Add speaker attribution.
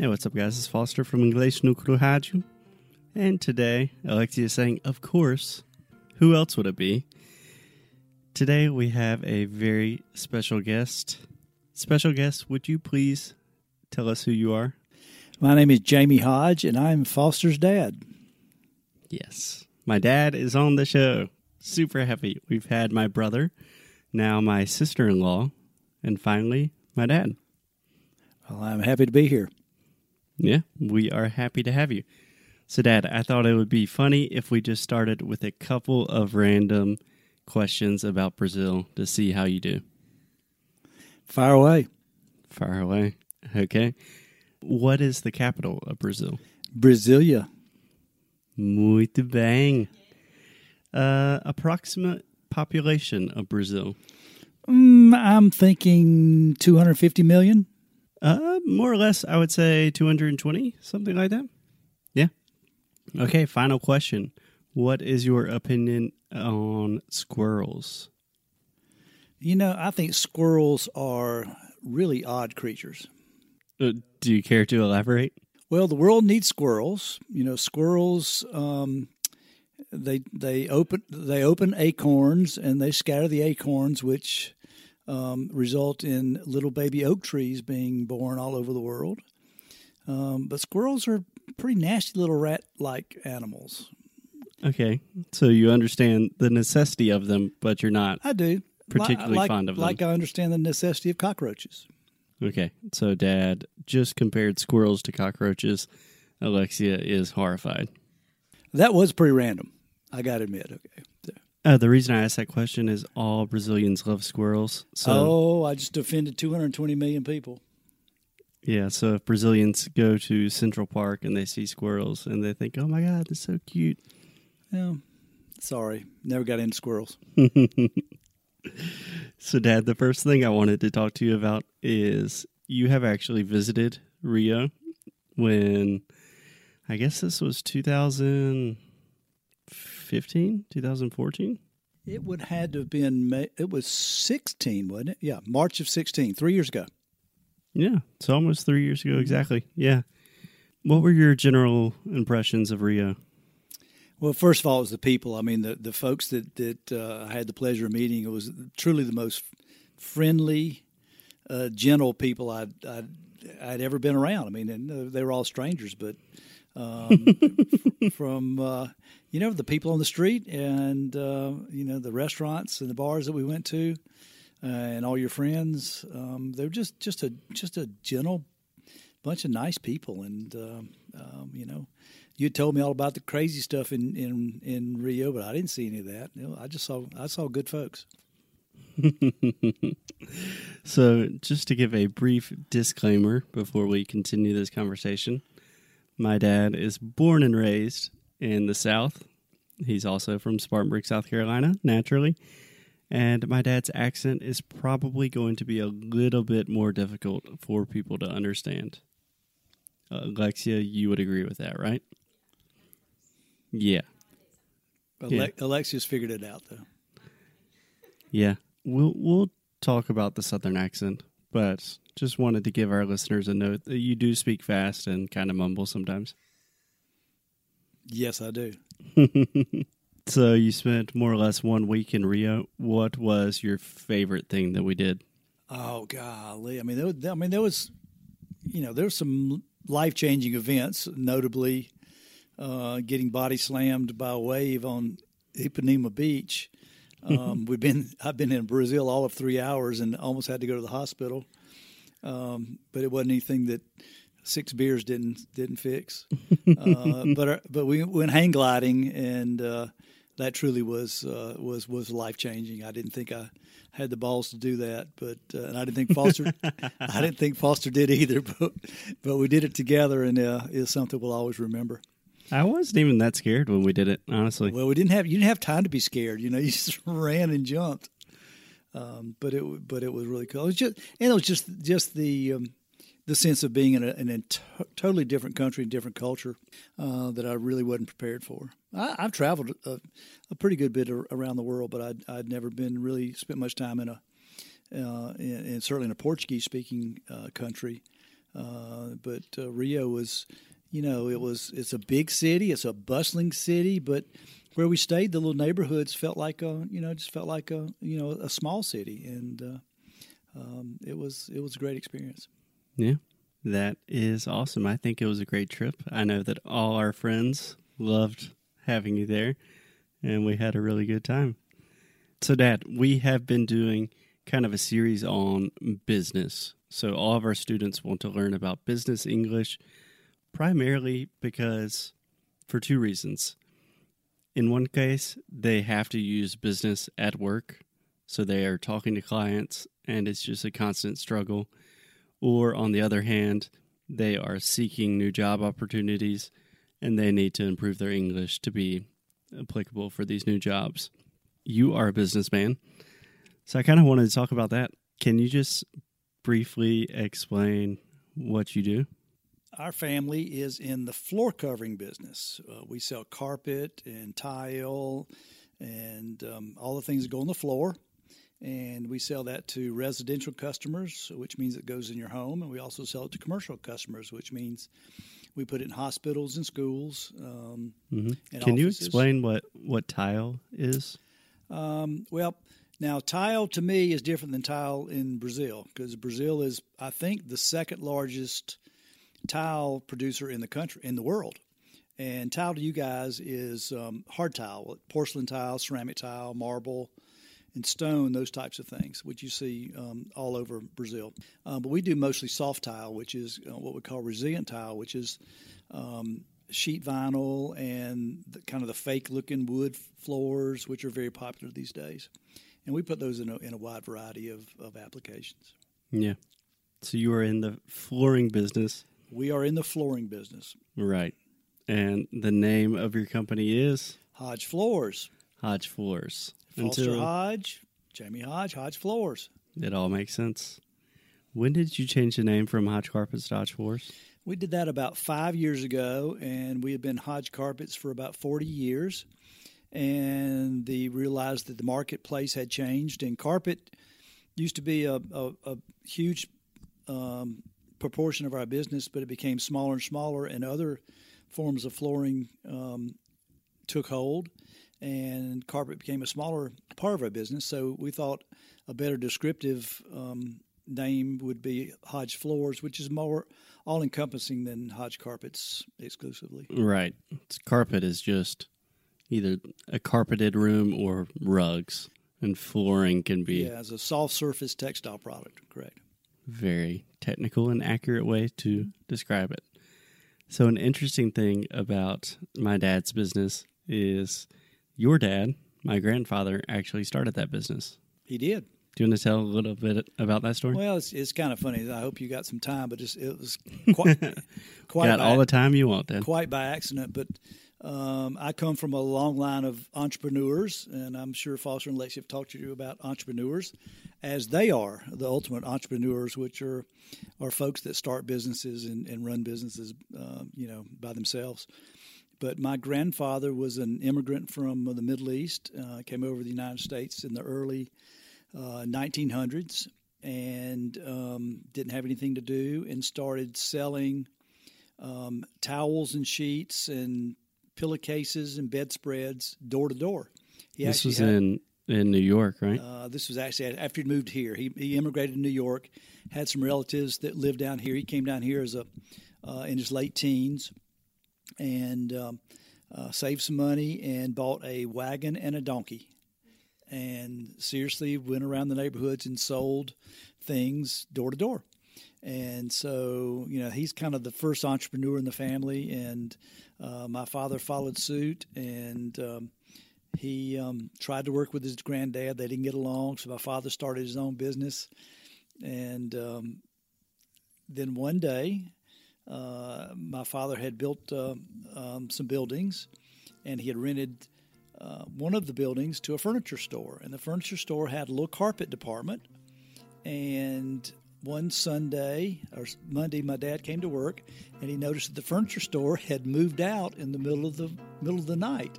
Speaker 1: Hey, what's up, guys? It's Foster from English no Rádio. And today, Alexia is saying, of course, who else would it be? Today, we have a very special guest. Special guest, would you please tell us who you are?
Speaker 2: My name is Jamie Hodge, and I'm Foster's dad.
Speaker 1: Yes. My dad is on the show. Super happy. We've had my brother, now my sister in law, and finally, my dad.
Speaker 2: Well, I'm happy to be here.
Speaker 1: Yeah, we are happy to have you. So, Dad, I thought it would be funny if we just started with a couple of random questions about Brazil to see how you do.
Speaker 2: Fire away.
Speaker 1: Far away. Okay. What is the capital of Brazil?
Speaker 2: Brasilia.
Speaker 1: Muito bem. Uh, approximate population of Brazil?
Speaker 2: Mm, I'm thinking 250 million.
Speaker 1: Uh, more or less, I would say 220, something like that. Yeah. Okay, final question. What is your opinion on squirrels?
Speaker 2: You know, I think squirrels are really odd creatures.
Speaker 1: Uh, do you care to elaborate?
Speaker 2: Well, the world needs squirrels. You know, squirrels. Um, they they open they open acorns and they scatter the acorns, which um, result in little baby oak trees being born all over the world. Um, but squirrels are pretty nasty little rat like animals.
Speaker 1: Okay, so you understand the necessity of them, but you're not.
Speaker 2: I do.
Speaker 1: Particularly
Speaker 2: like,
Speaker 1: fond of them.
Speaker 2: Like I understand the necessity of cockroaches.
Speaker 1: Okay, so Dad just compared squirrels to cockroaches. Alexia is horrified.
Speaker 2: That was pretty random. I got to admit. Okay.
Speaker 1: Uh, the reason I asked that question is all Brazilians love squirrels. So
Speaker 2: oh, I just offended 220 million people.
Speaker 1: yeah, so if Brazilians go to Central Park and they see squirrels and they think, "Oh my God, they're so cute,"
Speaker 2: Yeah. Sorry. Never got into squirrels.
Speaker 1: So, Dad, the first thing I wanted to talk to you about is you have actually visited Rio when I guess this was 2015, 2014.
Speaker 2: It would had to have been, May- it was 16, wasn't it? Yeah, March of 16, three years ago.
Speaker 1: Yeah, it's almost three years ago exactly. Yeah. What were your general impressions of Rio?
Speaker 2: Well, first of all, it was the people. I mean, the, the folks that, that uh, I had the pleasure of meeting, it was truly the most friendly, uh, gentle people I'd, I'd, I'd ever been around. I mean, and uh, they were all strangers, but um, from, uh, you know, the people on the street and, uh, you know, the restaurants and the bars that we went to uh, and all your friends, um, they were just, just, a, just a gentle bunch of nice people. And, um, um, you know, you told me all about the crazy stuff in, in, in Rio, but I didn't see any of that. You know, I just saw I saw good folks.
Speaker 1: So, just to give a brief disclaimer before we continue this conversation, my dad is born and raised in the South. He's also from Spartanburg, South Carolina, naturally. And my dad's accent is probably going to be a little bit more difficult for people to understand. Uh, Alexia, you would agree with that, right? Yeah.
Speaker 2: Ale-
Speaker 1: Yeah.
Speaker 2: Alexia's figured it out though.
Speaker 1: Yeah, we'll we'll talk about the southern accent, but just wanted to give our listeners a note that you do speak fast and kind of mumble sometimes.
Speaker 2: Yes, I do.
Speaker 1: So you spent more or less one week in Rio. What was your favorite thing that we did?
Speaker 2: Oh golly! I mean, there, was- I mean, there was, you know, there were some life changing events, notably uh, getting body slammed by a wave on Ipanema Beach. Um, we've been I've been in Brazil all of three hours and almost had to go to the hospital, um, but it wasn't anything that six beers didn't didn't fix. uh, but our, but we went hang gliding and. Uh, that truly was uh, was was life changing. I didn't think I had the balls to do that, but uh, and I didn't think Foster I didn't think Foster did either. But but we did it together, and uh, is something we'll always remember.
Speaker 1: I wasn't even that scared when we did it, honestly.
Speaker 2: Well, we didn't have you didn't have time to be scared. You know, you just ran and jumped. Um, but it but it was really cool. It was just and it was just just the um, the sense of being in a, in a t- totally different country and different culture uh, that I really wasn't prepared for. I, I've traveled a, a pretty good bit around the world, but I'd, I'd never been really spent much time in a uh, in, in certainly in a Portuguese speaking uh, country. Uh, but uh, Rio was, you know, it was it's a big city, it's a bustling city, but where we stayed, the little neighborhoods felt like a, you know, just felt like a, you know, a small city, and uh, um, it was it was a great experience.
Speaker 1: Yeah, that is awesome. I think it was a great trip. I know that all our friends loved having you there, and we had a really good time. So, Dad, we have been doing kind of a series on business. So, all of our students want to learn about business English primarily because for two reasons. In one case, they have to use business at work. So, they are talking to clients, and it's just a constant struggle. Or, on the other hand, they are seeking new job opportunities and they need to improve their English to be applicable for these new jobs you are a businessman. So I kind of wanted to talk about that. Can you just briefly explain what you do?
Speaker 2: Our family is in the floor covering business. Uh, we sell carpet and tile and um, all the things that go on the floor. And we sell that to residential customers, which means it goes in your home. And we also sell it to commercial customers, which means we put it in hospitals and schools. Um,
Speaker 1: mm-hmm. and Can offices. you explain what, what tile is?
Speaker 2: Um, well, now tile to me is different than tile in Brazil because Brazil is, I think, the second largest tile producer in the country in the world. And tile to you guys is um, hard tile, porcelain tile, ceramic tile, marble, and stone, those types of things, which you see um, all over Brazil. Uh, but we do mostly soft tile, which is uh, what we call resilient tile, which is um, sheet vinyl and the, kind of the fake looking wood floors, which are very popular these days. And we put those in a, in a wide variety of, of applications.
Speaker 1: Yeah. So you are in the flooring business.
Speaker 2: We are in the flooring business.
Speaker 1: Right. And the name of your company is
Speaker 2: Hodge Floors.
Speaker 1: Hodge Floors.
Speaker 2: Foster Until Hodge, Jamie Hodge, Hodge Floors.
Speaker 1: It all makes sense. When did you change the name from Hodge Carpets to Hodge Floors?
Speaker 2: We did that about five years ago, and we had been Hodge Carpets for about 40 years. And they realized that the marketplace had changed, and carpet used to be a, a, a huge um, proportion of our business, but it became smaller and smaller, and other forms of flooring um, took hold, and carpet became a smaller part of our business. So we thought a better descriptive um, name would be Hodge Floors, which is more all encompassing than Hodge Carpets exclusively.
Speaker 1: Right. It's, carpet is just either a carpeted room or rugs, and flooring can be.
Speaker 2: Yeah, as a soft surface textile product, correct.
Speaker 1: Very technical and accurate way to describe it. So, an interesting thing about my dad's business is your dad, my grandfather, actually started that business.
Speaker 2: He did.
Speaker 1: Do you want to tell a little bit about that story?
Speaker 2: Well, it's, it's kind of funny. I hope you got some time, but just, it was quite,
Speaker 1: quite got all the time you want, then.
Speaker 2: Quite by accident, but um, I come from a long line of entrepreneurs, and I'm sure Foster and Lexi have talked to you about entrepreneurs, as they are the ultimate entrepreneurs, which are are folks that start businesses and, and run businesses, uh, you know, by themselves. But my grandfather was an immigrant from the Middle East, uh, came over to the United States in the early 1900s uh, and um, didn't have anything to do and started selling um, towels and sheets and pillowcases and bedspreads door to door.
Speaker 1: This was had, in in New York, right?
Speaker 2: Uh, this was actually after he moved here. He, he immigrated to New York, had some relatives that lived down here. He came down here as a uh, in his late teens, and um, uh, saved some money and bought a wagon and a donkey and seriously went around the neighborhoods and sold things door to door. And so, you know, he's kind of the first entrepreneur in the family. And uh, my father followed suit and um, he um, tried to work with his granddad. They didn't get along. So my father started his own business. And um, then one day, uh, my father had built uh, um, some buildings and he had rented uh, one of the buildings to a furniture store, and the furniture store had a little carpet department. And one Sunday or Monday, my dad came to work, and he noticed that the furniture store had moved out in the middle of the middle of the night.